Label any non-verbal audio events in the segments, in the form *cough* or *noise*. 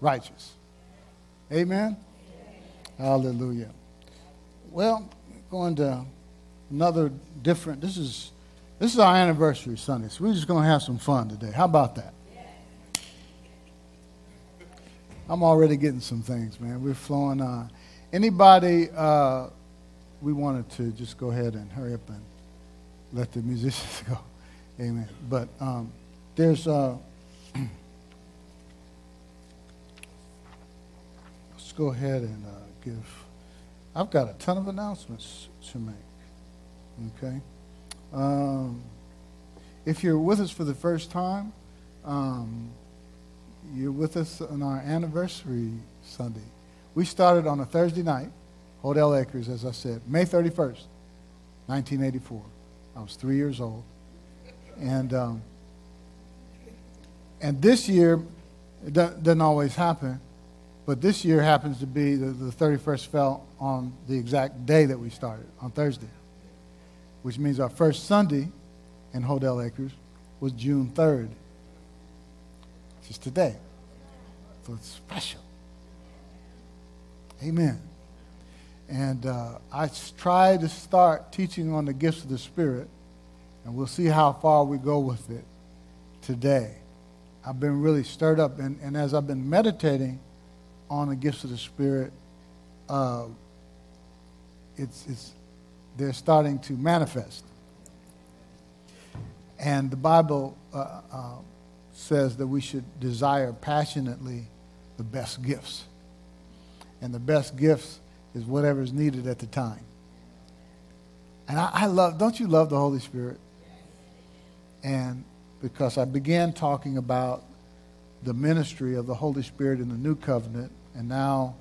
righteous. Amen? Hallelujah. Well, going to another different, this is, this is our anniversary Sunday, so we're just going to have some fun today. How about that? I'm already getting some things, man. We're flowing on. Anybody, uh, we wanted to just go ahead and hurry up and let the musicians *laughs* go. Amen. But um, there's, uh, go ahead and uh, give, I've got a ton of announcements to make. Okay? Um, if you're with us for the first time, um, you're with us on our anniversary Sunday. We started on a Thursday night, Hotel Acres, as I said, May 31st, 1984. I was three years old. And, um, and this year, it doesn't always happen, but this year happens to be the, the 31st fell on the exact day that we started, on Thursday, which means our first Sunday in Hodel Acres was June 3rd, which is today. So it's special. Amen. And uh, I tried to start teaching on the gifts of the Spirit, and we'll see how far we go with it today. I've been really stirred up, and, and as I've been meditating on the gifts of the Spirit, uh, it's, it's, they're starting to manifest. And the Bible uh, uh, says that we should desire passionately the best gifts. And the best gifts is whatever is needed at the time. And I, I love, don't you love the Holy Spirit? And because I began talking about the ministry of the Holy Spirit in the new covenant, and now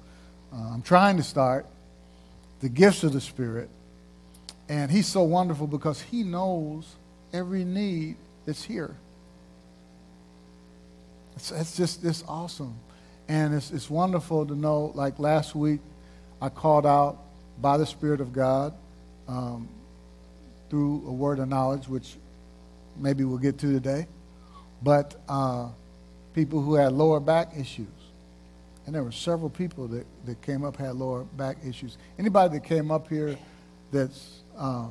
uh, I'm trying to start the gifts of the Spirit. And He's so wonderful because He knows every need that's here. It's, it's just it's awesome. And it's, it's wonderful to know, like last week, I called out by the Spirit of God um, through a word of knowledge, which maybe we'll get to today. But uh, people who had lower back issues. And there were several people that, that came up had lower back issues. Anybody that came up here that's uh,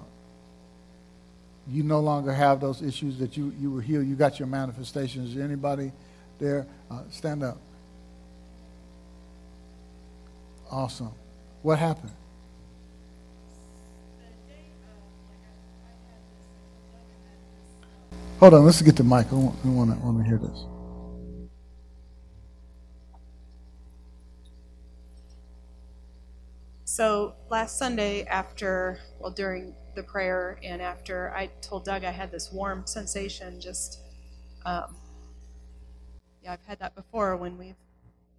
you no longer have those issues that you, you were healed, you got your manifestations. Anybody there? Uh, stand up. Awesome. What happened? Hold on, let's get the mic. I want, I want, to, I want to hear this. So last Sunday, after, well, during the prayer and after, I told Doug I had this warm sensation. Just, um, yeah, I've had that before when we've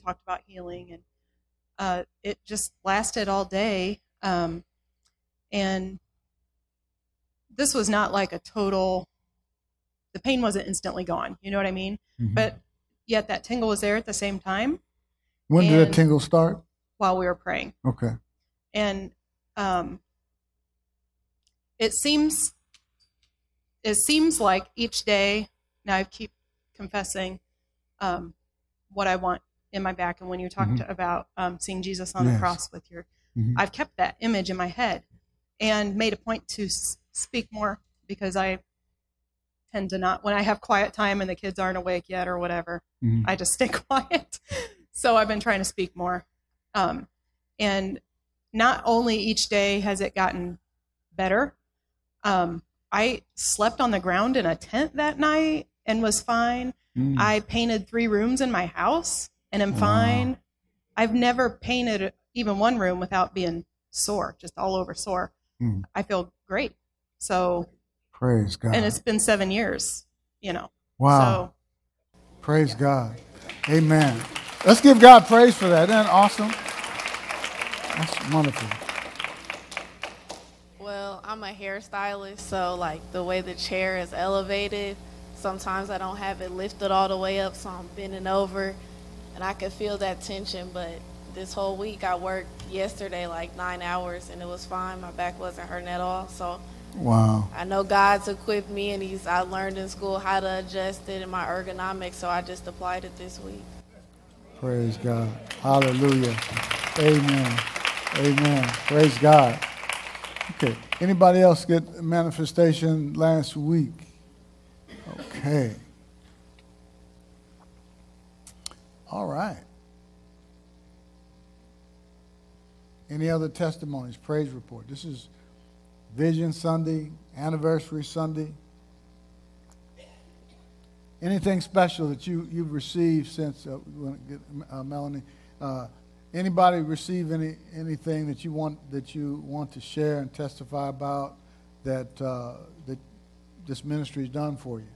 talked about healing, and uh, it just lasted all day. Um, and this was not like a total, the pain wasn't instantly gone. You know what I mean? Mm-hmm. But yet that tingle was there at the same time. When did that tingle start? While we were praying. Okay. And um, it seems, it seems like each day, now I keep confessing um, what I want in my back. And when you talked mm-hmm. about um, seeing Jesus on yes. the cross with your, mm-hmm. I've kept that image in my head and made a point to s- speak more because I tend to not, when I have quiet time and the kids aren't awake yet or whatever, mm-hmm. I just stay *laughs* quiet. so I've been trying to speak more. Um, and not only each day has it gotten better, um, I slept on the ground in a tent that night and was fine. Mm. I painted three rooms in my house and I'm fine. I've never painted even one room without being sore, just all over sore. Mm. I feel great. So praise God. And it's been seven years, you know. Wow. So, praise yeah. God. Amen. Let's give God praise for that. Isn't that awesome? That's wonderful. Well, I'm a hairstylist, so like the way the chair is elevated, sometimes I don't have it lifted all the way up, so I'm bending over and I could feel that tension. But this whole week, I worked yesterday like nine hours, and it was fine. My back wasn't hurting at all. So, wow. I know God's equipped me, and He's I learned in school how to adjust it in my ergonomics. So I just applied it this week. Praise God. Hallelujah. Amen. Amen. Praise God. Okay. Anybody else get manifestation last week? Okay. All right. Any other testimonies? Praise report. This is Vision Sunday, Anniversary Sunday. Anything special that you, you've received since, uh, uh, Melanie? Uh, anybody receive any, anything that you want that you want to share and testify about that uh, that this ministry has done for you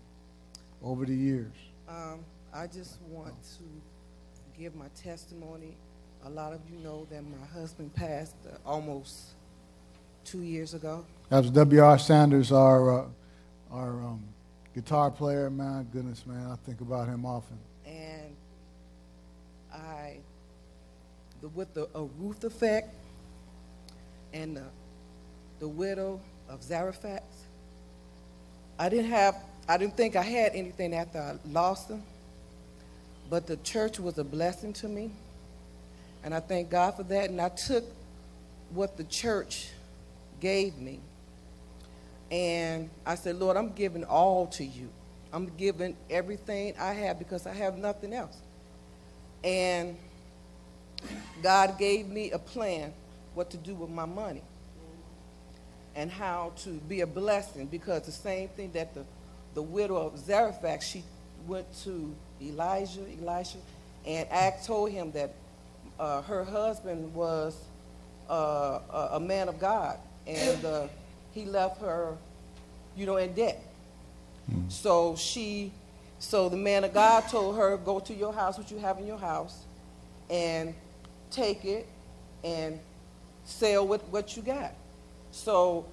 over the years? Um, I just want to give my testimony. A lot of you know that my husband passed uh, almost two years ago. That was W.R. Sanders, our uh, our um, guitar player. My goodness, man, I think about him often. And I, the, with the a Ruth effect and the, the widow of Zarephath, I didn't have, I didn't think I had anything after I lost them. But the church was a blessing to me. And I thank God for that. And I took what the church gave me and I said, Lord, I'm giving all to you. I'm giving everything I have because I have nothing else. And God gave me a plan what to do with my money and how to be a blessing because the same thing that the, the widow of Zarephath, she went to Elijah, Elisha, and act told him that uh, her husband was uh, a, a, man of God. And uh, he left her, you know, in debt. Mm. So she, so the man of God told her, go to your house, what you have in your house, and take it and sell with what you got. So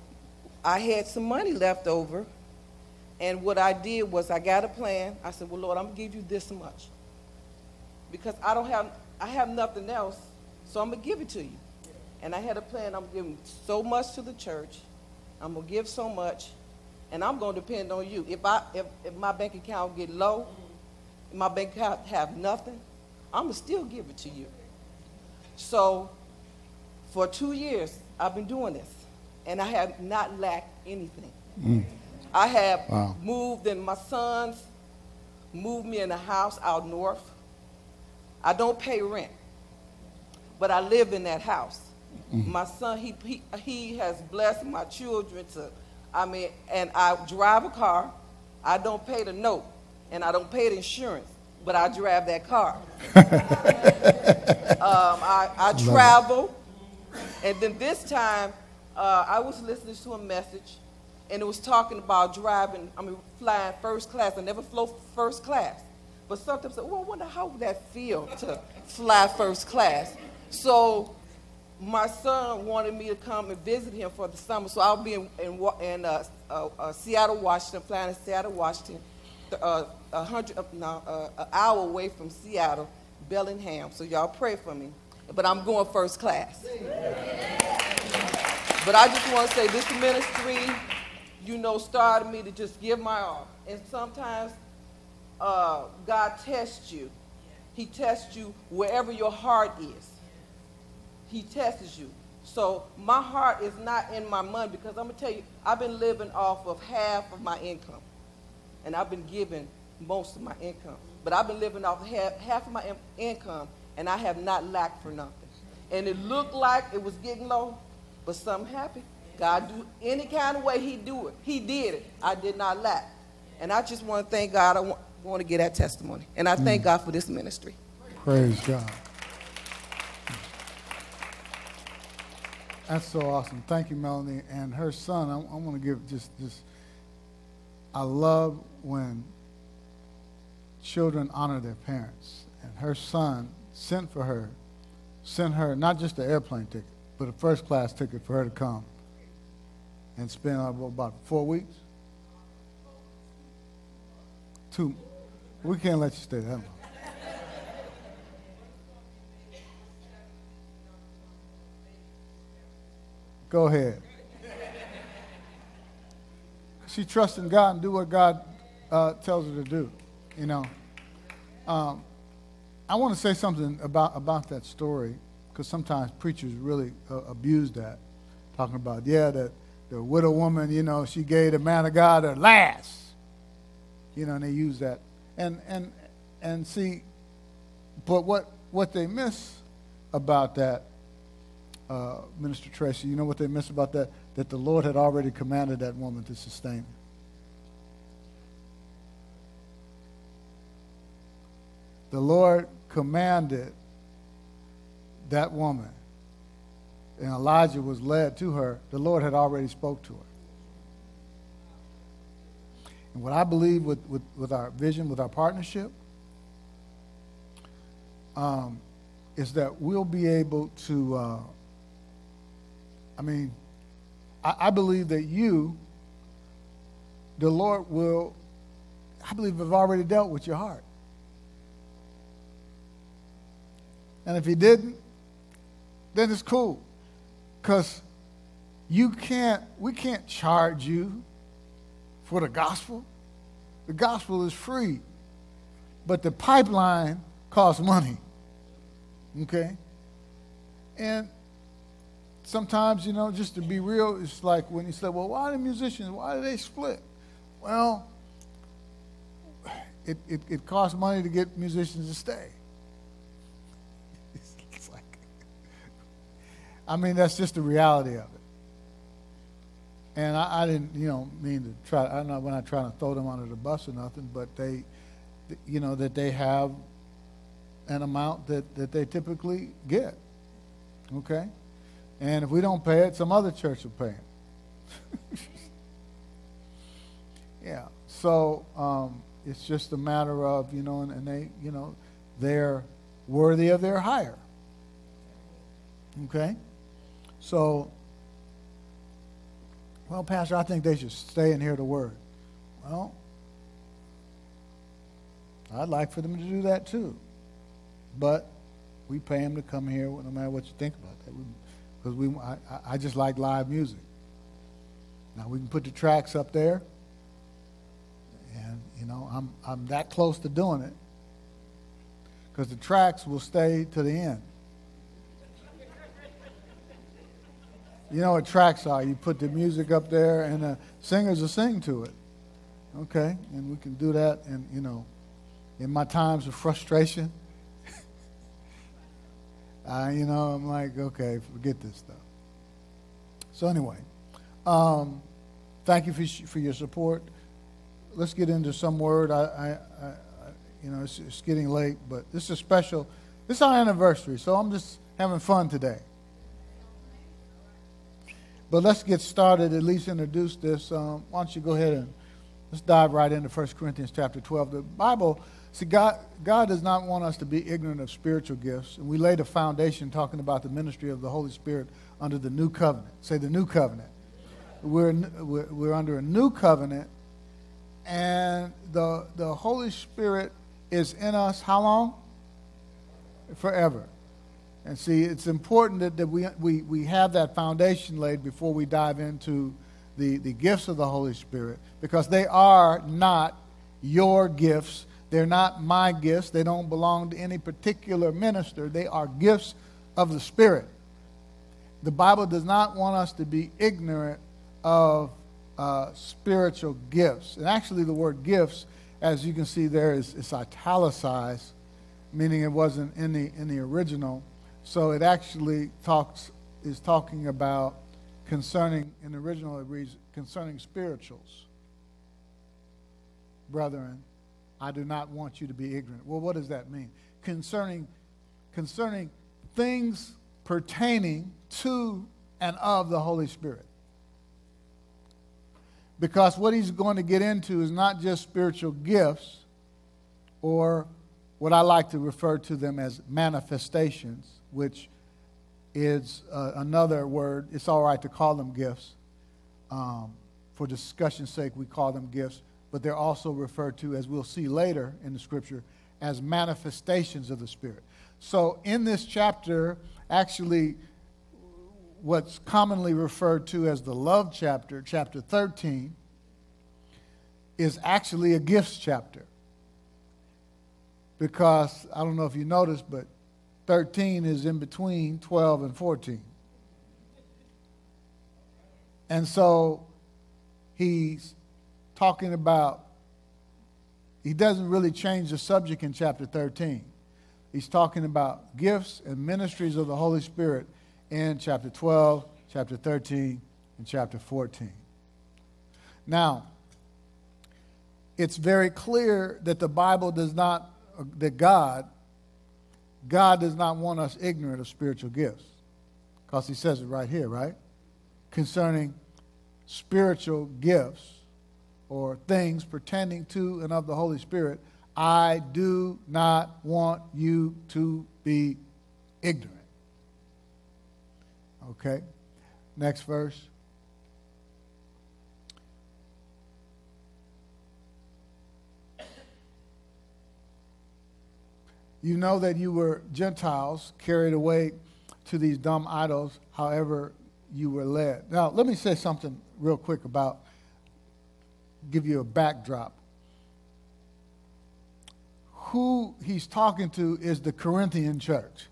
I had some money left over, and what I did was I got a plan. I said, well, Lord, I'm gonna give you this much because I don't have, I have nothing else, so I'm gonna give it to you. And I had a plan. I'm giving so much to the church I'm gonna give so much, and I'm gonna depend on you. If I if, if my bank account get low, my bank account have nothing, I'm gonna still give it to you. So for two years I've been doing this, and I have not lacked anything. Mm. I have wow. moved, and my sons moved me in a house out north. I don't pay rent, but I live in that house. Mm-hmm. My son, he, he, he has blessed my children to, I mean, and I drive a car. I don't pay the note, and I don't pay the insurance, but I drive that car. *laughs* um, I, I travel, and then this time, uh, I was listening to a message, and it was talking about driving, I mean, flying first class. I never flew first class. But sometimes, well, I wonder how would that feel to fly first class. So my son wanted me to come and visit him for the summer, so I'll be in, in, in uh, uh, uh, Seattle, Washington, flying to Seattle, Washington, uh, a hundred, uh, no, uh, an hour away from Seattle, Bellingham. So y'all pray for me. But I'm going first class. But I just want to say this ministry, you know, started me to just give my all. And sometimes God tests you. He tests you wherever your heart is he tests you. So my heart is not in my money because I'm gonna tell you, I've been living off of half of my income, and I've been giving most of my income. But I've been living off half, half of my in- income, and I have not lacked for nothing. And it looked like it was getting low, but something happened. God do any kind of way He do it. He did it. I did not lack, and I just want to thank God. I want, want to get that testimony, and I thank mm. God for this ministry. Praise God. That's so awesome. Thank you, Melanie. And her son, I, I want to give just this. I love when children honor their parents. And her son sent for her, sent her not just the airplane ticket, but a first class ticket for her to come and spend about four weeks. Two. We can't let you stay that long. Go ahead. She trusts in God and do what God uh, tells her to do. You know, um, I want to say something about, about that story because sometimes preachers really uh, abuse that, talking about, yeah, that the widow woman, you know, she gave the man of God her last. You know, and they use that. And, and, and see, but what, what they miss about that, uh, Minister Tracy, you know what they miss about that? That the Lord had already commanded that woman to sustain. The Lord commanded that woman, and Elijah was led to her. The Lord had already spoke to her. And what I believe with, with, with our vision, with our partnership, um, is that we'll be able to, uh, I mean, I, I, believe that you, the Lord will, I believe, have already dealt with your heart. And if He didn't, then it's cool. Because you can't, we can't charge you for the gospel. The gospel is free, but the pipeline costs money. Okay? And sometimes, you know, just to be real, it's like when you say, well, why the musicians, why do they split? Well, it, it, it costs money to get musicians to stay. *laughs* it's like, I mean, that's just the reality of it. And I, I, didn't, you know, mean to try. I'm not when I try to throw them under the bus or nothing, but they, you know, that they have an amount that, that they typically get. Okay? And if we don't pay it, some other church will pay it. *laughs* yeah. So um, it's just a matter of, you know, and, and they, you know, they're worthy of their hire. Okay? So well, Pastor, I think they should stay and hear the word. Well, I'd like for them to do that too. But we pay them to come here no matter what you think about that. Because we, I, I just like live music. Now we can put the tracks up there. And, you know, I'm, I'm that close to doing it. Because the tracks will stay to the end. You know what tracks are. You put the music up there, and the singers will sing to it. Okay? And we can do that. And, you know, in my times of frustration, You know, I'm like, okay, forget this stuff. So, anyway, um, thank you for, for your support. Let's get into some word. I, I, I you know, it's, it's getting late, but this is special. This is our anniversary, so I'm just having fun today. But let's get started, at least introduce this. Um, why don't you go ahead and let's dive right into 1 Corinthians chapter 12. The Bible, see, God, God does not want us to be ignorant of spiritual gifts. And we laid a foundation talking about the ministry of the Holy Spirit under the new covenant. Say the new covenant. We're, we're, under a new covenant, and the, the Holy Spirit is in us how long? Forever. And see, it's important that, that we, we, we have that foundation laid before we dive into the, the gifts of the Holy Spirit because they are not your gifts. They're not my gifts. They don't belong to any particular minister. They are gifts of the Spirit. The Bible does not want us to be ignorant of uh, spiritual gifts. And actually, the word gifts, as you can see there, is, italicized, meaning it wasn't in the, in the original. So it actually talks is talking about concerning in the original it reads concerning spirituals. Brethren, I do not want you to be ignorant. Well, what does that mean? Concerning concerning things pertaining to and of the Holy Spirit. Because what he's going to get into is not just spiritual gifts or what I like to refer to them as manifestations which is uh, another word. It's all right to call them gifts. Um, for discussion's sake, we call them gifts, but they're also referred to, as we'll see later in the scripture, as manifestations of the Spirit. So in this chapter, actually, what's commonly referred to as the love chapter, chapter 13, is actually a gifts chapter. because I don't know if you noticed, but 13 is in between 12 and 14. And so he's talking about, he doesn't really change the subject in chapter 13. He's talking about gifts and ministries of the Holy Spirit in chapter 12, chapter 13, and chapter 14. Now, it's very clear that the Bible does not, that God, God does not want us ignorant of spiritual gifts. Because he says it right here, right? Concerning spiritual gifts or things pertaining to and of the Holy Spirit, I do not want you to be ignorant. Okay? Next verse. You know that you were Gentiles carried away to these dumb idols, however you were led. Now, let me say something real quick about, give you a backdrop. Who he's talking to is the Corinthian church,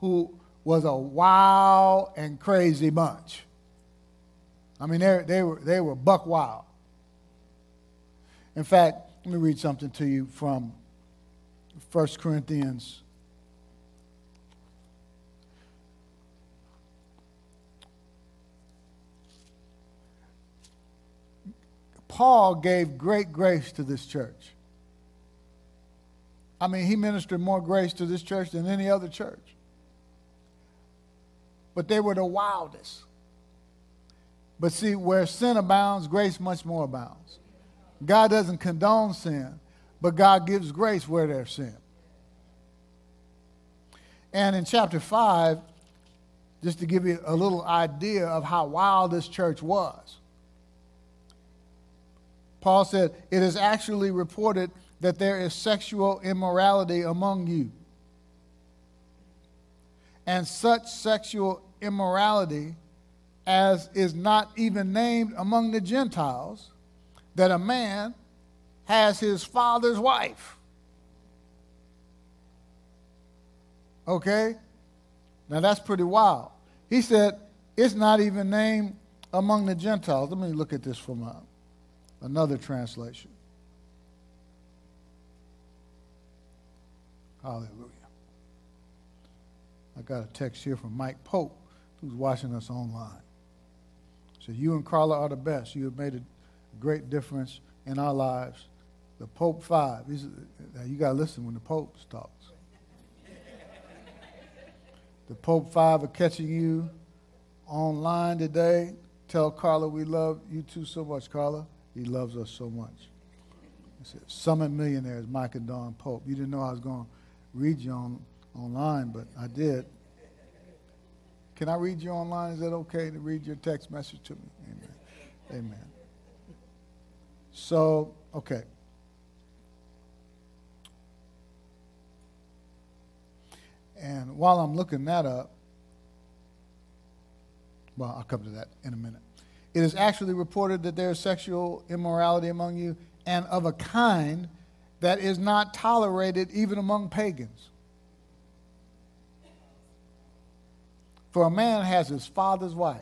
who was a wild and crazy bunch. I mean, they, they, were, they were buck wild. In fact, let me read something to you from 1 Corinthians. Paul gave great grace to this church. I mean, he ministered more grace to this church than any other church. But they were the wildest. But see, where sin abounds, grace much more abounds. God doesn't condone sin, but God gives grace where there's sin. And in chapter 5, just to give you a little idea of how wild this church was, Paul said, It is actually reported that there is sexual immorality among you. And such sexual immorality as is not even named among the Gentiles, that a man has his father's wife. Okay? Now that's pretty wild. He said, it's not even named among the Gentiles. Let me look at this from a, another translation. Hallelujah. I got a text here from Mike Pope, who's watching us online. So you and Carla are the best. You have made a great difference in our lives the Pope Five. You got to listen when the Pope talks. *laughs* the Pope Five are catching you online today. Tell Carla we love you too so much, Carla. He loves us so much. I Said, Summit Millionaires, Mike and Don Pope. You didn't know I was going to read you on, online, but I did. Can I read you online? Is that okay to read your text message to me? Amen. Amen. So, okay. And while I'm looking that up, well, I'll come to that in a minute. It is actually reported that there is sexual immorality among you, and of a kind that is not tolerated even among pagans. For a man has his father's wife.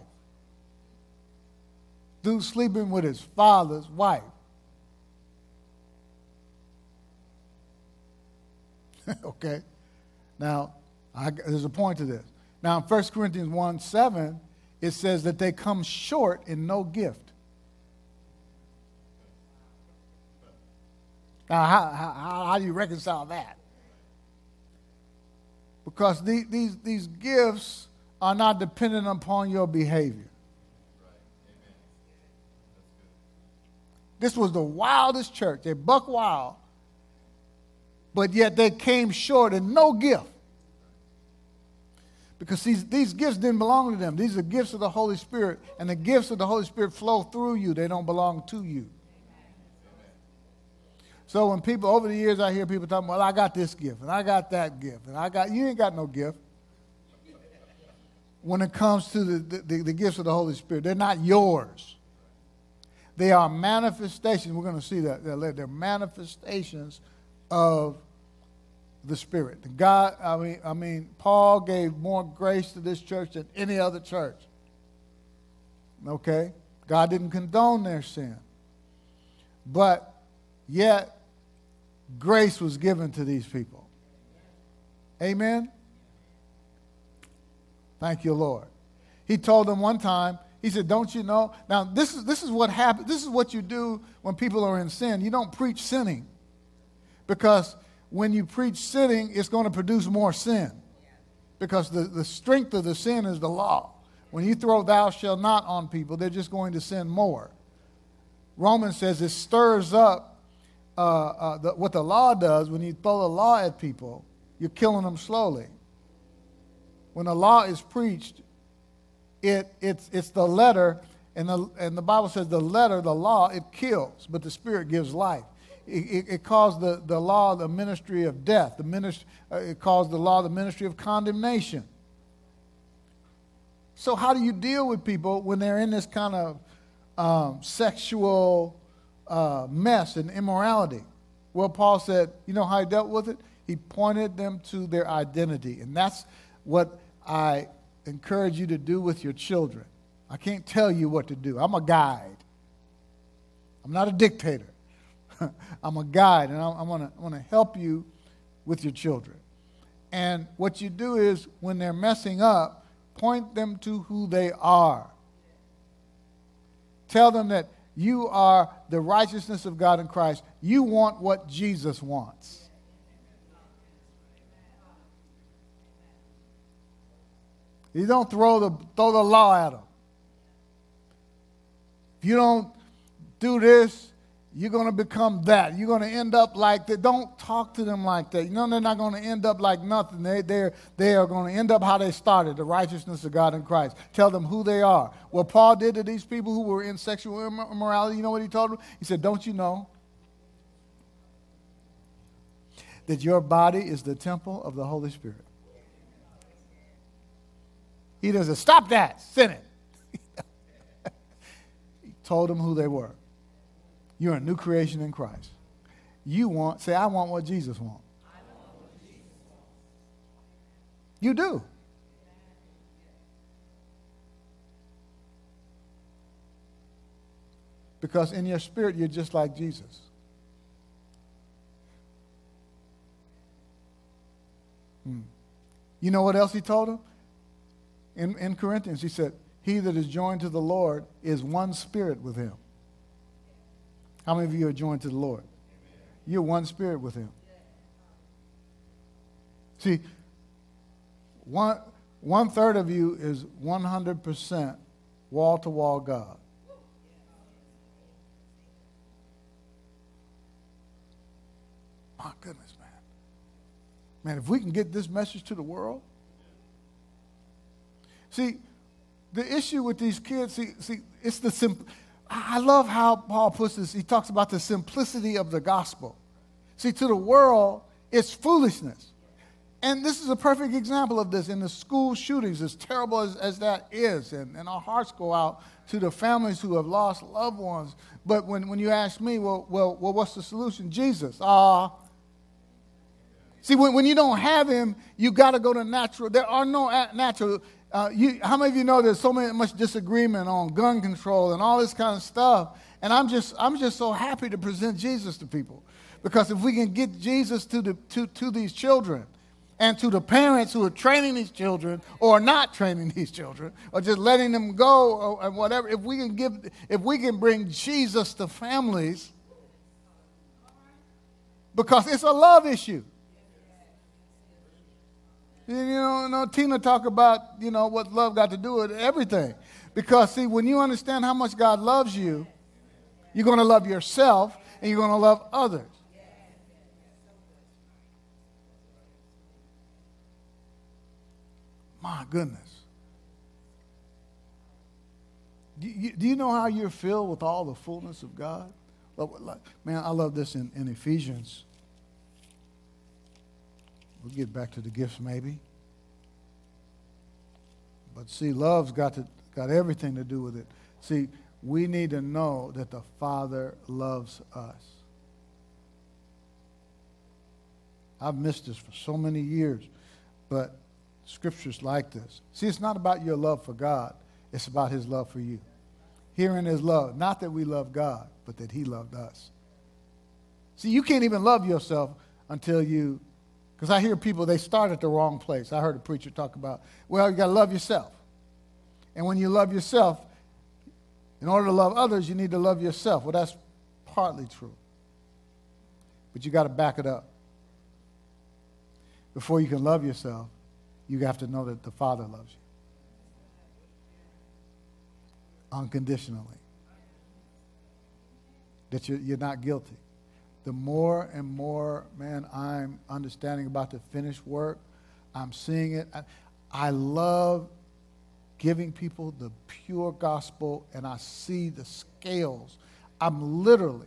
Dude sleeping with his father's wife. *laughs* okay? Now, I, there's a point to this. Now, in 1 Corinthians 1 7, it says that they come short in no gift. Now, how, how, how do you reconcile that? Because the, these, these gifts are not dependent upon your behavior. This was the wildest church. They buck wild, but yet they came short in no gift because these, these gifts didn't belong to them. These are gifts of the Holy Spirit, and the gifts of the Holy Spirit flow through you, they don't belong to you. So when people, over the years, I hear people talking, well, I got this gift, and I got that gift, and I got, you ain't got no gift. When it comes to the, the, the gifts of the Holy Spirit, they're not yours. They are manifestations. We're going to see that. They're manifestations of the Spirit. God, I mean, I mean, Paul gave more grace to this church than any other church. Okay? God didn't condone their sin. But yet, grace was given to these people. Amen? Thank you, Lord. He told them one time, he said, Don't you know? Now, this is, this is what happens. This is what you do when people are in sin. You don't preach sinning. Because when you preach sinning, it's going to produce more sin. Because the, the strength of the sin is the law. When you throw thou shalt not on people, they're just going to sin more. Romans says it stirs up uh, uh, the, what the law does when you throw the law at people, you're killing them slowly. When the law is preached, it, it's, it's the letter, and the, and the Bible says the letter, the law, it kills, but the Spirit gives life. It, it, calls the, the law the ministry of death. The ministry, uh, it calls the law the ministry of condemnation. So, how do you deal with people when they're in this kind of um, sexual uh, mess and immorality? Well, Paul said, you know how he dealt with it? He pointed them to their identity. And that's what I encourage you to do with your children. I can't tell you what to do. I'm a guide. I'm not a dictator. *laughs* I'm a guide, and I, I want to help you with your children. And what you do is, when they're messing up, Point them to who they are. Tell them that you are the righteousness of God in Christ. You want what Jesus wants. You don't throw the, throw the law at them. If you don't do this, you're going to become that. You're going to end up like that. Don't talk to them like that. You know, they're not going to end up like nothing. They, they're, they are going to end up how they started the righteousness of God in Christ. Tell them who they are. What Paul did to these people who were in sexual immorality, you know what he told them? He said, Don't you know that your body is the temple of the Holy Spirit? He doesn't stop that, sin it. *laughs* he told them who they were. You're a new creation in Christ. You want, say, I want what Jesus wants. You do. Because in your spirit, you're just like Jesus. Hmm. You know what else he told him? In, in Corinthians, he said, He that is joined to the Lord is one spirit with him. How many of you are joined to the Lord? You're one spirit with Him. See, one, one third of you is 100% wall to wall God. My goodness, man. Man, if we can get this message to the world. See, the issue with these kids, see, see it's the simple I love how Paul puts this. He talks about the simplicity of the gospel. See, to the world, it's foolishness. And this is a perfect example of this in the school shootings, as terrible as, as that is. And, and our hearts go out to the families who have lost loved ones. But when, when you ask me, well, well, well what's the solution? Jesus. Ah. Uh, see, when, when you don't have him, you got to go to natural. There are no natural uh, you, how many of you know there's so many, much disagreement on gun control and all this kind of stuff? And I'm just, I'm just so happy to present Jesus to people. Because if we can get Jesus to, the, to, to these children and to the parents who are training these children or not *laughs* training these children or just letting them go or, or whatever, if we can give, if we can bring Jesus to families, because it's a love issue. You know, Tina talk about, you know, what love got to do with everything. Because, see, when you understand how much God loves you, you're going to love yourself and you're going to love others. My goodness. Do you, do you know how you're filled with all the fullness of God? Man, I love this in, in Ephesians We'll get back to the gifts maybe. But see, love's got, to, got everything to do with it. See, we need to know that the Father loves us. I've missed this for so many years, but scriptures like this. See, it's not about your love for God, it's about his love for you. Hearing his love, not that we love God, but that he loved us. See, you can't even love yourself until you, because I hear people, they start at the wrong place. I heard a preacher talk about, well, you got to love yourself. And when you love yourself, in order to love others, you need to love yourself. Well, that's partly true. But you got to back it up. Before you can love yourself, you have to know that the Father loves you unconditionally, that you're, you're not guilty. The more and more, man, I'm understanding about the finished work, I'm seeing it. I, I love giving people the pure gospel, and I see the scales. I'm literally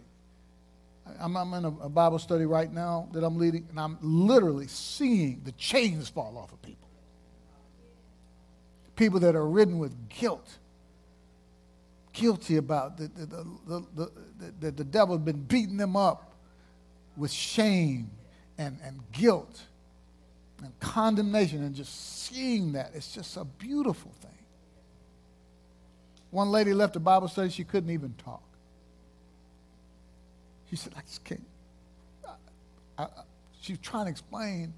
I'm, I'm in a, a, Bible study right now that I'm leading, and I'm literally seeing the chains fall off of people. People that are ridden with guilt, guilty about that the, the, the, the, the devil has been beating them up with shame and, and guilt and condemnation, and just seeing that. It's just a beautiful thing. One lady left a Bible study, she couldn't even talk. She said, I just can't. I, I, she's trying to explain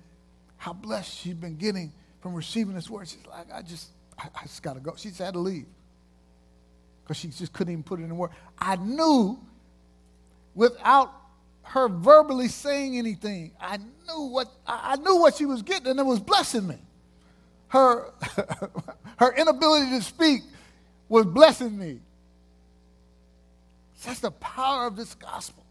how blessed she's been getting from receiving this word. She's like, I just, I, I just got to go. She just had to leave because she just couldn't even put it in word. I knew without her verbally saying anything, I knew what I knew what she was getting, and it was blessing me. Her, *laughs* her inability to speak was blessing me. That's the power of this gospel.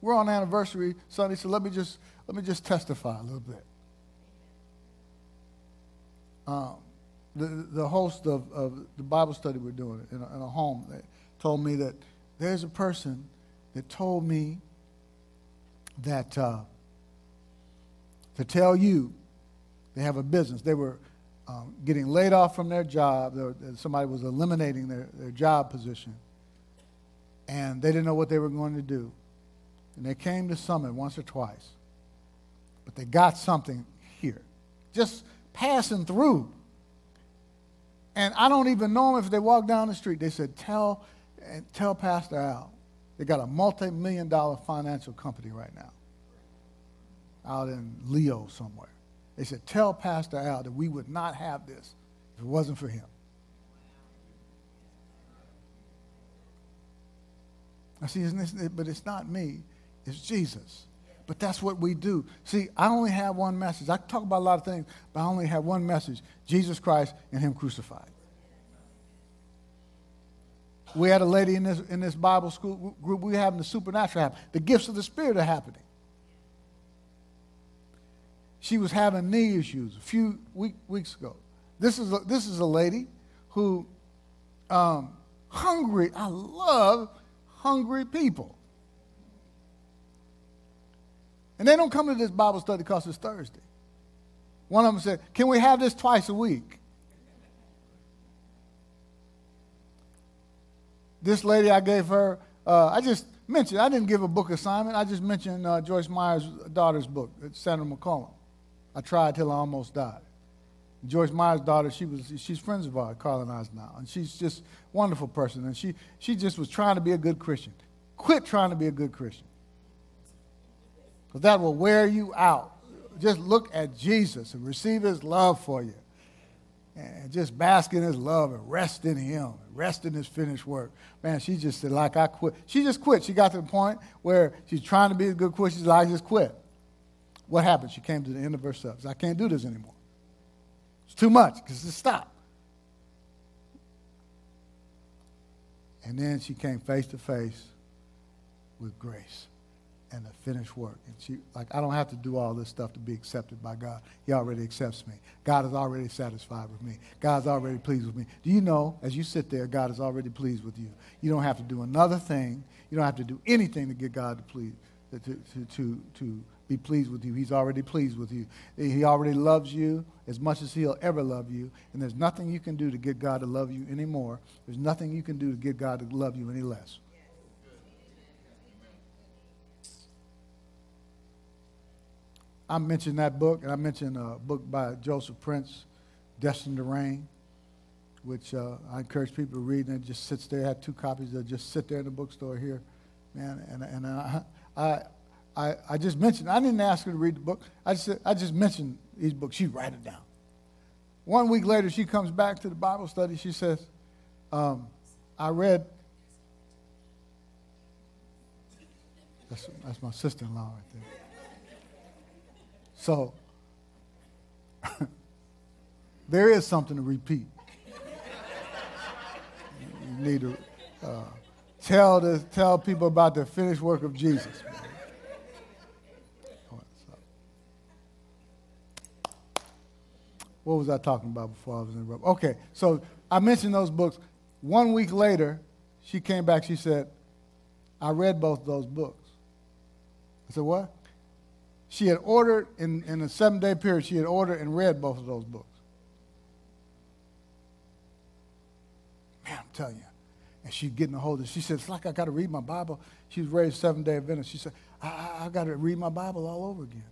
We're on anniversary Sunday, so let me just let me just testify a little bit. Um, the, the host of, of the Bible study we're doing in a, in a home told me that there's a person that told me that uh, to tell you they have a business. They were um, getting laid off from their job. Were, somebody was eliminating their, their job position. And they didn't know what they were going to do. And they came to Summit once or twice. But they got something here, just passing through. And I don't even know them if they walk down the street. They said, Tell, tell Pastor Al. They got a multi million dollar financial company right now out in Leo somewhere. They said, Tell Pastor Al that we would not have this if it wasn't for him. I see, isn't this, but it's not me. It's Jesus. But that's what we do. See, I only have one message. I talk about a lot of things, but I only have one message Jesus Christ and Him crucified. We had a lady in this, in this Bible school group, we were having the supernatural happen. The gifts of the Spirit are happening. She was having knee issues a few week, weeks ago. This is, a, this is a lady who, um, hungry, I love hungry people. And they don't come to this Bible study because it's Thursday. One of them said, Can we have this twice a week? This lady, I gave her, uh, I just mentioned, I didn't give a book assignment. I just mentioned uh, Joyce Meyer's daughter's book, Sandra McCollum. I tried till I almost died. Joyce Meyer's daughter, she was, she's friends of ours, Carla and I's now. And she's just wonderful person. And she, she just was trying to be a good Christian. Quit trying to be a good Christian because that will wear you out. Just look at Jesus and receive his love for you. And just bask in his love and rest in him, rest in his finished work. Man, she just said, like I quit. She just quit. She got to the point where she's trying to be a good Christian. She's like, I just quit. What happened? She came to the end of herself. I can't do this anymore. It's too much because it stopped. And then she came face to face with grace and the finished work. And she, like, I don't have to do all this stuff to be accepted by God. He already accepts me. God is already satisfied with me. God's already pleased with me. Do you know, as you sit there, God is already pleased with you? You don't have to do another thing. You don't have to do anything to get God to please, to, to, to, to be pleased with you. He's already pleased with you. He already loves you as much as he'll ever love you. And there's nothing you can do to get God to love you anymore. There's nothing you can do to get God to love you any less. I mentioned that book, and I mentioned a book by Joseph Prince, Destined to Reign, which uh, I encourage people to read. And it just sits there. I had two copies that just sit there in the bookstore here, man. And, and I, *laughs* I, I, I just mentioned, I didn't ask her to read the book. I just, I just mentioned these books. She write it down. One week later, she comes back to the Bible study. She says, um, I read, that's, that's my sister in law right there. So, *laughs* there is something to repeat. You need to uh, tell, the, tell people about the finished work of Jesus. What was I talking about before I was interrupted? Okay, so I mentioned those books. One week later, she came back. She said, I read both those books. I said, What? She had ordered, in, in a seven day period, she had ordered and read both of those books. Man, I'm telling you. And she's getting a hold of it. She said, It's like I got to read my Bible. She was raised seven day Adventist. She said, I, I, I got to read my Bible all over again.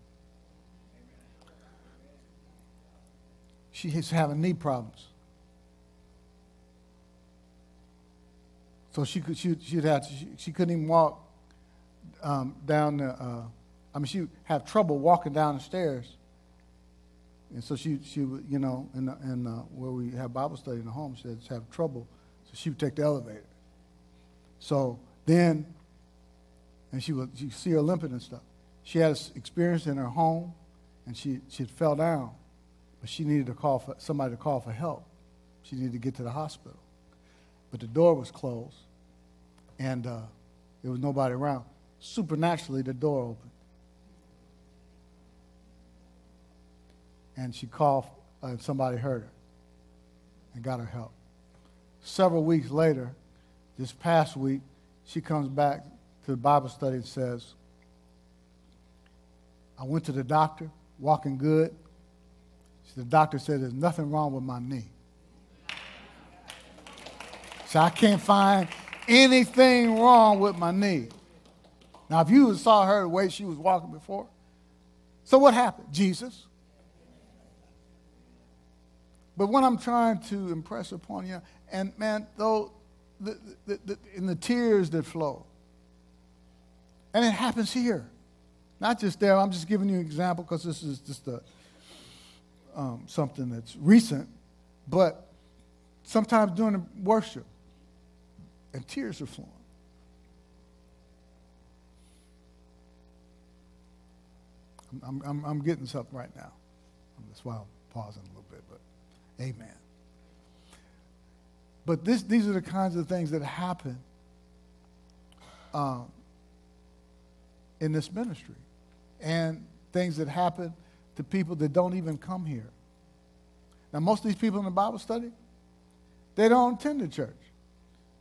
She's having knee problems. So she could she she'd have to, she, she couldn't even walk um, down the. Uh, I mean, she have trouble walking down the stairs. And so she she would you know the, in the, where we have Bible study in the home, she had have trouble, so she would take the elevator. So then, and she would you see her limping and stuff. She had experience in her home, and she she had fell down but she needed to call for somebody to call for help. She needed to get to the hospital. But the door was closed, and uh, there was nobody around. Supernaturally, the door opened. And she uh, and somebody heard her and got her help. Several weeks later, this past week, she comes back to the Bible study and says, I went to the doctor, walking good. The doctor said there's nothing wrong with my knee. So I can't find anything wrong with my knee. Now, if you saw her the way she was walking before, so what happened? Jesus. But what I'm trying to impress upon you, and man, though, the, the, the, in the tears that flow, and it happens here, not just there. I'm just giving you an example because this is just a um, something that's recent, but sometimes during worship, and tears are flowing. I'm, I'm, I'm getting something right now. That's why I'm pausing a little bit, but amen. But this, these are the kinds of things that happen um, in this ministry and things that happen to people that don't even come here. Now, most of these people in the Bible study, they don't attend the church.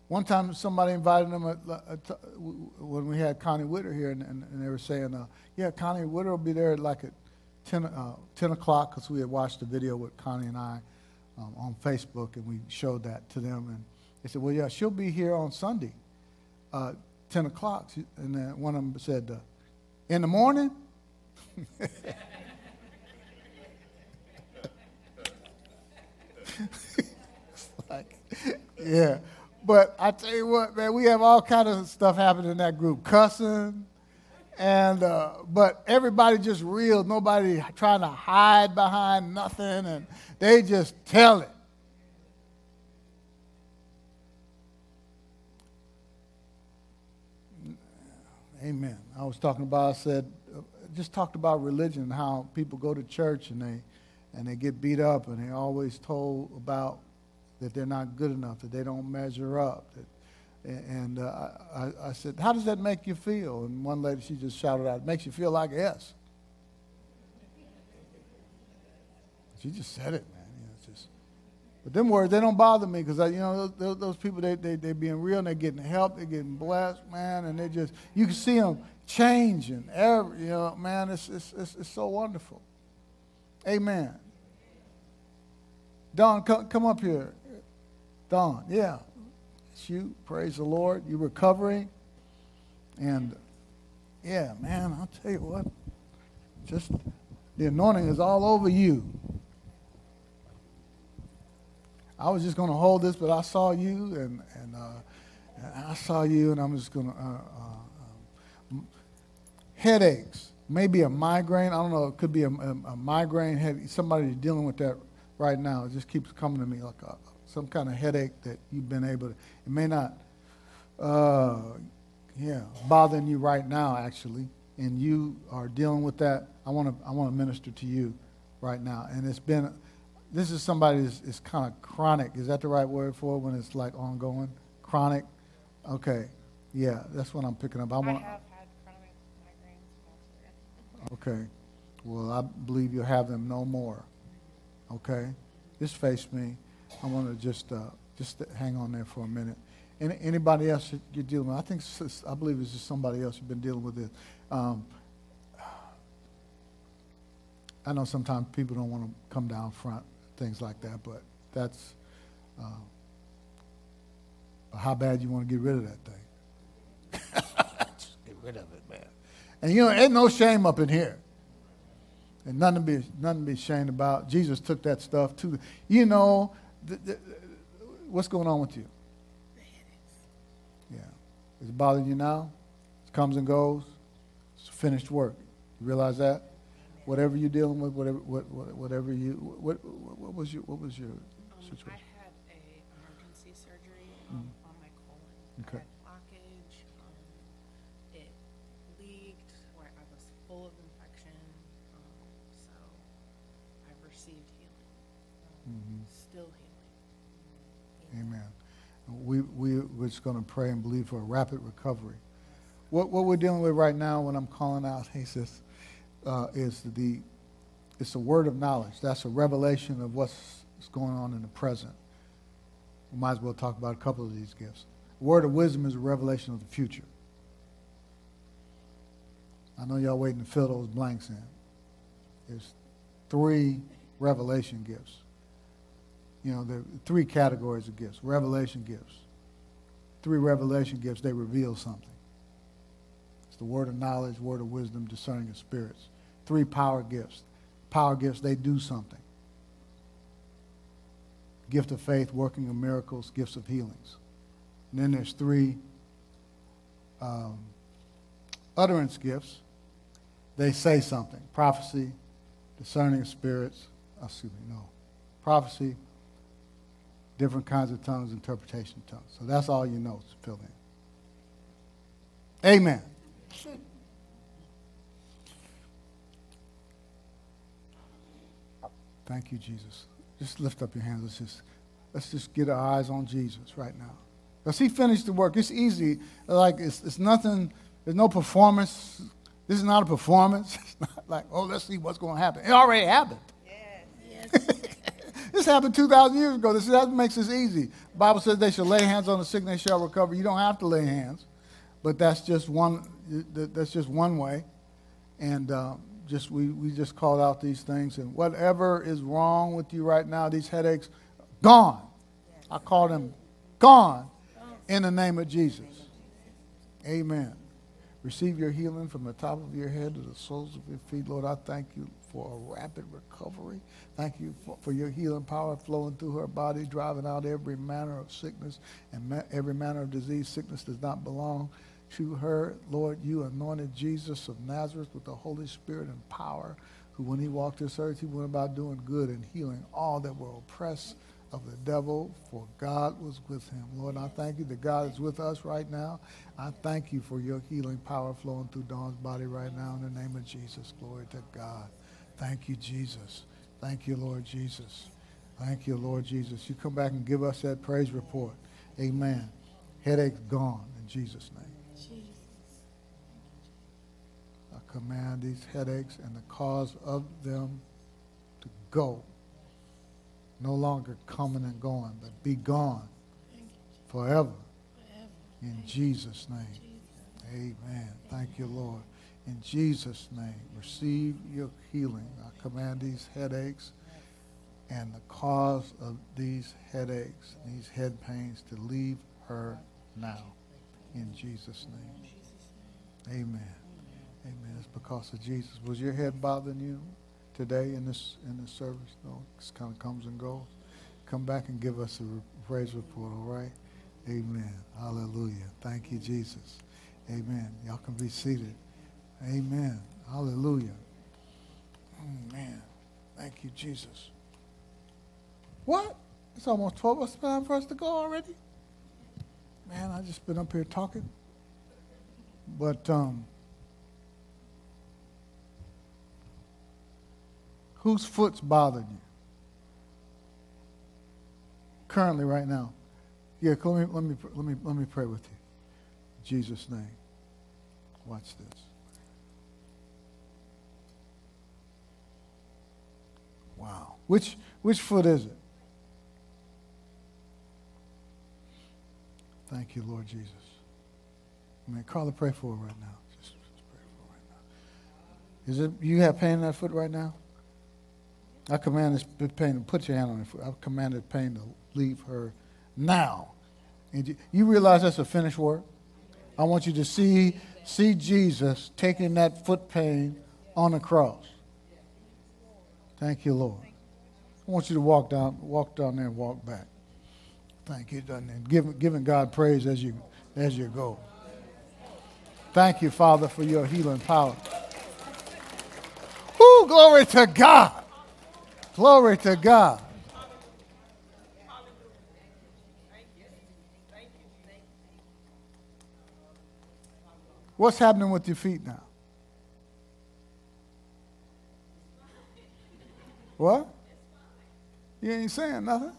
One time, somebody invited them when we had Connie Witter here, and, and, and they were saying, uh, "Yeah, Connie Witter will be there like at 10, uh, 10 o'clock," because we had watched the video with Connie and I um, on Facebook, and we showed that to them. And they said, "Well, yeah, she'll be here on Sunday, uh, 10 o'clock." And then one of them said, uh, "In the morning." *laughs* like, yeah. But I tell you what, man, we have all kind of stuff happening in that group, cussing, and uh, but everybody just real. Nobody trying to hide behind nothing, and they just tell it. Amen. I was talking about. I said, uh, just talked about religion, how people go to church and they and they get beat up and they're always told about that they're not good enough, that they don't measure up. That, and uh, I, I, said, How does that make you feel? And one lady, she just shouted out, It makes you feel like S. She just said it, man. You know, it's just, but them words, they don't bother me because, you know, those, those, people, they, they, they're being real and they're getting help, they're getting blessed, man, and they just, you can see them changing. Every, you know, man, it's, it's, it's, it's so wonderful. Amen. Dawn, come, come up here. Dawn, yeah. It's you. Praise the Lord. You're recovering. And yeah, man, I'll tell you what. Just The anointing is all over you. I was just going to hold this, but I saw you, and, and, uh, and I saw you, and I'm just going to. Uh, uh, um, headaches, maybe a migraine. I don't know. It could be a, a, a migraine. Head, somebody dealing with that right now. It just keeps coming to me like a, some kind of headache that you've been able to. It may not, uh, yeah, bothering you right now actually, and you are dealing with that. I want to. I want to minister to you right now, and it's been this is somebody that's is kind of chronic. Is that the right word for it when it's like ongoing? Chronic? Okay. Yeah, that's what I'm picking up. I, want, I have had chronic migraines. Okay. Well, I believe you'll have them no more. Okay? Just face me. I want to just uh, just hang on there for a minute. Any, anybody else you're dealing with? I think I believe it's just somebody else you've been dealing with this. Um, I know sometimes people don't want to come down front things like that. But that's uh, how bad you want to get rid of that thing. Just *laughs* get rid of it, man. And you know, ain't no shame up in here. And nothing to be nothing to be ashamed about. Jesus took that stuff too. you know the, the, what's going on with you? Yeah. Is it bothering you now? It comes and goes. It's finished work. You realize that? whatever you're dealing with, whatever what, whatever you what what was your what was your um, situation? I had a emergency surgery um, mm. on my colon. Okay. Amen. We we we're just going to pray and believe for a rapid recovery. What what we're dealing with right now when I'm calling out, he says uh, is the it's a word of knowledge. That's a revelation of what's going on in the present. We might as well talk about a couple of these gifts. word of wisdom is a revelation of the future. I know y'all waiting to fill those blanks in. There's three revelation gifts. You know, there are three categories of gifts. Revelation gifts. Three revelation gifts, they reveal something. It's the word of knowledge, word of wisdom, discerning of spirits three power gifts. Power gifts, they do something. Gift of faith, working of miracles, gifts of healings. And then there's three um, utterance gifts. They say something. Prophecy, discerning of spirits. Excuse me, no. Prophecy, different kinds of tongues, interpretation of tongues. So that's all you know to fill in. Amen. Thank you, Jesus. Just lift up your hands. Let's just, let's just get our eyes on Jesus right now. Because he finished the work. It's easy. Like, it's, it's nothing, there's no performance. This is not a performance. *laughs* It's not like, oh, let's see what's going to happen. It already happened. This happened 2,000 years ago. This that makes this easy. The Bible says they shall lay hands on the sick and they shall recover. You don't have to lay hands, but that's just one, that's just one way. And um, just we, we just called out these things and whatever is wrong with you right now these headaches gone i call them gone in the name of jesus amen receive your healing from the top of your head to the soles of your feet. Lord i thank you for a rapid recovery. Thank you for, for your healing power flowing through her body driving out every manner of sickness and ma- every manner of disease. Sickness does not belong to her. Lord, you anointed Jesus of Nazareth with the Holy Spirit and power, who when he walked this earth, he went about doing good and healing all that were oppressed of the devil, for God was with him. Lord, I thank you that God is with us right now. I thank you for your healing power flowing through Dawn's body right now in the name of Jesus. Glory to God. Thank you, Jesus. Thank you, Lord Jesus. Thank you, Lord Jesus. You come back and give us that praise report. Amen. Headache gone in Jesus' name. I command these headaches and the cause of them to go. No longer coming and going, but be gone forever. In Jesus' name. Amen. Thank you, Lord. In Jesus' name, receive your healing. I command these headaches and the cause of these headaches, these head pains to leave her now. In Jesus' name. Amen. Amen. It's because of Jesus. Was your head bothering you? Today in this in this service? No, it kind of comes and goes. Come back and give us a praise report, all right? Amen. Hallelujah. Thank you, Jesus. Amen. Y'all can be seated. Amen. Hallelujah. Amen. Thank you, Jesus. What? It's almost 12. It's time for us to go already? Man, I just been up here talking. But um, whose foot's bothered you? Currently, right now. Yeah, let me, let me, let me, let me pray with you. In Jesus' name. Watch this. Wow. Which, which foot is it? Thank you, Lord Jesus. I mean, Carla, pray for her right now. Just, just pray for her right now. Is it you have pain in that foot right now? I command this pain. To put your hand on it. I command this pain to leave her now. And you, realize that's a finished work. I want you to see see Jesus taking that foot pain on the cross. Thank you, Lord. I want you to walk down, walk down there and walk back. Thank you, and giving, giving God praise as you as you go. Thank you, Father, for your healing power. Whoo, glory to God. Glory to God. What's happening with your feet now? What? You ain't saying nothing.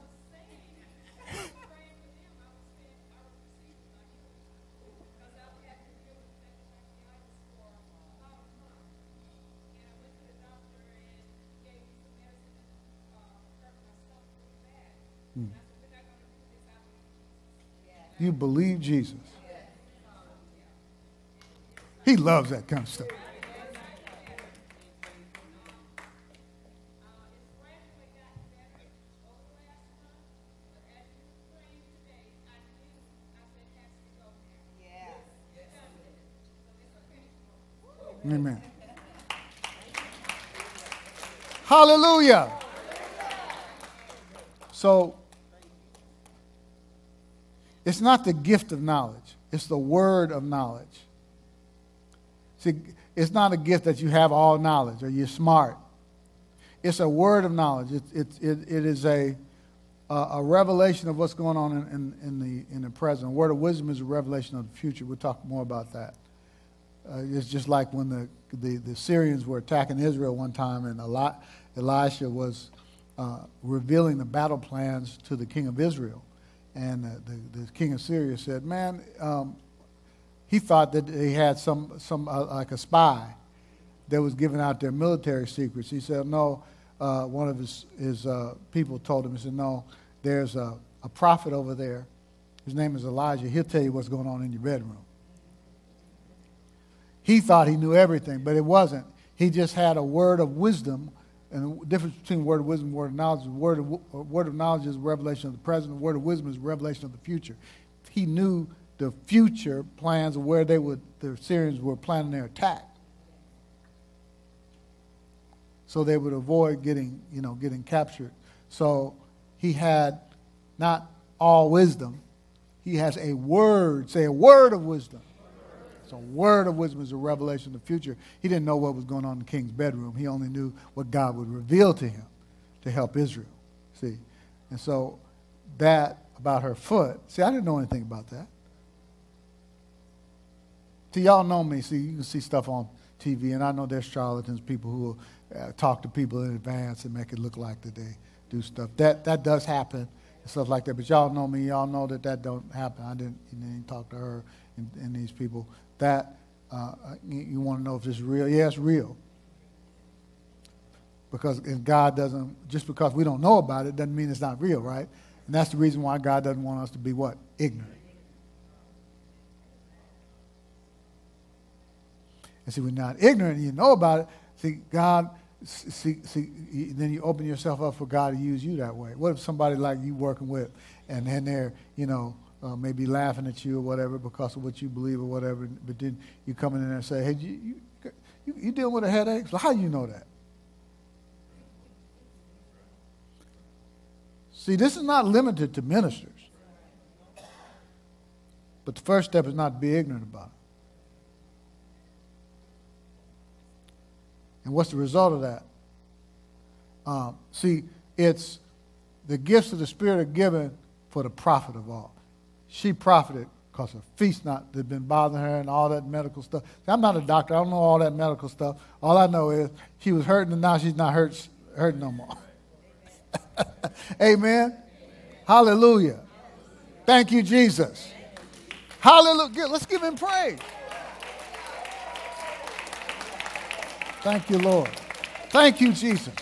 You believe Jesus. He loves that kind of stuff. Amen. Hallelujah. So, it's not the gift of knowledge, it's the word of knowledge. See, it's not a gift that you have all knowledge or you're smart. It's a word of knowledge. It, it, it, it is a, a, a, revelation of what's going on in, in, in, the, in the present. Word of wisdom is a revelation of the future. We'll talk more about that. Uh, it's just like when the, the, the, Syrians were attacking Israel one time, and Eli- Elisha was uh, revealing the battle plans to the king of Israel. And the, the, king of Syria said, Man, um, he thought that he had some, some uh, like a spy that was giving out their military secrets. He said, No, uh, one of his, his uh, people told him, He said, No, there's a, a prophet over there. His name is Elijah. He'll tell you what's going on in your bedroom. He thought he knew everything, but it wasn't. He just had a word of wisdom and the difference between word of wisdom and word of knowledge is word of, uh, word of knowledge is revelation of the present, word of wisdom is revelation of the future. He knew the future plans of where they would, the Syrians were planning their attack. So they would avoid getting, you know, getting captured. So he had not all wisdom. He has a word, say a word of wisdom. So, word of wisdom is a revelation of the future. He didn't know what was going on in the king's bedroom. He only knew what God would reveal to him to help Israel. See? And so, that about her foot, see, I didn't know anything about that. See, y'all know me. See, you can see stuff on TV, and I know there's charlatans, people who uh, talk to people in advance and make it look like that they do stuff. That, that does happen and stuff like that. But y'all know me. Y'all know that that don't happen. I didn't, didn't talk to her and, and these people that uh, you, you want to know if this is real. Yeah, it's real. Because if God doesn't, just because we don't know about it doesn't mean it's not real, right? And that's the reason why God doesn't want us to be what? Ignorant. And see, we're not ignorant you know about it, see, God, see, see, then you open yourself up for God to use you that way. What if somebody like you working with, and then they're, you know, uh, maybe laughing at you or whatever because of what you believe or whatever, but then you come in there and say, hey, you, you, you, dealing with a headache? So how do you know that? See, this is not limited to ministers. But the first step is not to be ignorant about it. And what's the result of that? Um, see, it's the gifts of the Spirit are given for the profit of all. She profited because her feast not had been bothering her and all that medical stuff. See, I'm not a doctor. I don't know all that medical stuff. All I know is she was hurting and now she's not hurt, hurting no more. *laughs* Amen. Hallelujah. Thank you, Jesus. Hallelujah. Let's give him praise. Thank you, Lord. Thank you, Jesus.